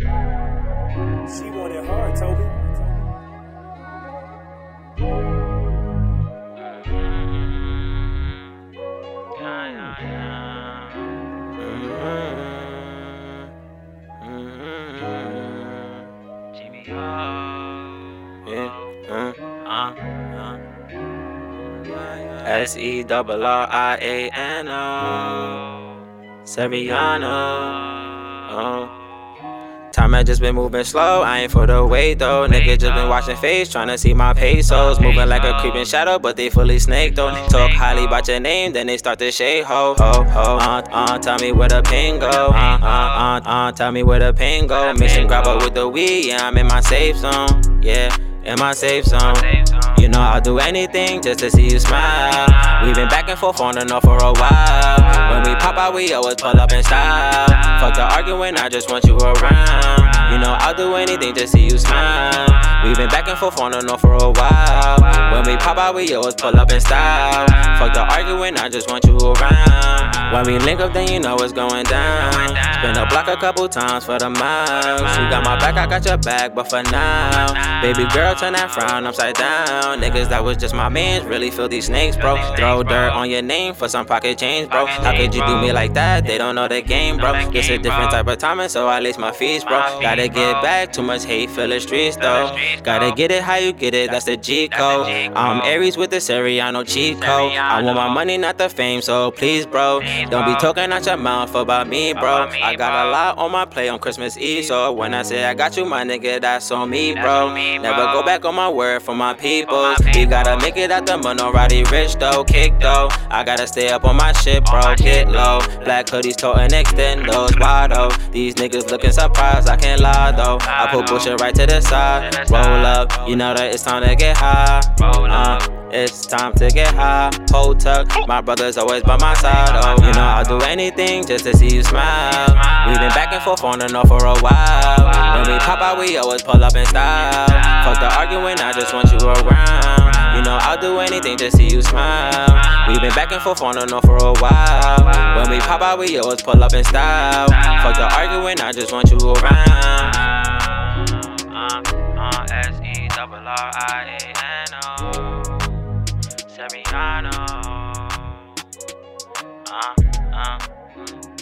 She want it hard, Toby. Uh, uh, uh. S E double R I A N O. Serriano. Oh. Time I just been moving slow, I ain't for the wait though. Nigga just been watching face, tryna see my pesos. Moving like a creeping shadow, but they fully snake though. Talk highly about your name, then they start to shade ho ho ho. Uh, uh, tell me where the pain go. Uh, uh, uh, uh, tell me where the pain go. Mission up with the weed, yeah, I'm in my safe zone. Yeah, in my safe zone. You know I'll do anything just to see you smile. We've been back and forth on and off for a while. We we always pull up in style. Fuck the arguing, I just want you around. Do anything to see you smile. We've been back and forth on and off for a while. When we pop out, we always pull up in style. Fuck the arguing, I just want you around. When we link up, then you know what's going down. Spin the block a couple times for the miles. You got my back, I got your back, but for now, baby girl, turn that frown upside down. Niggas that was just my mans really feel these snakes, bro. Throw dirt on your name for some pocket change, bro. How could you do me like that? They don't know the game, bro. It's a different type of timing, so I lace my feet, bro. Gotta get back, too much hate, fill the streets, though. Gotta get it how you get it, that's the G code. I'm Aries with the Serriano cheat code. I want my money, not the fame, so please, bro. Don't be talking out your mouth about me, bro. I got a lot on my plate on Christmas Eve, so when I say I got you, my nigga, that's on me, bro. Never go back on my word for my people. You gotta make it out the Minority rich though, kick though. I gotta stay up on my shit, bro. Get low. Black hoodies, toting extendos, wide though. These niggas looking surprised, I can't lie though. I put bullshit right to the side. Roll up, you know that it's time to get high. Uh, it's time to get high. Hold tuck, my brother's always by my side. Oh, you know I'll do anything just to see you smile. We've been back and forth on and off for a while. When we pop out, we always pull up in style. Fuck the arguing, I just want you around. You know I'll do anything just to see you smile. We've been back and forth on and off for a while. When we pop out, we always pull up in style. Fuck the arguing, I just want you around. Uh, S E double R I A N O. Serriano. Uh, uh.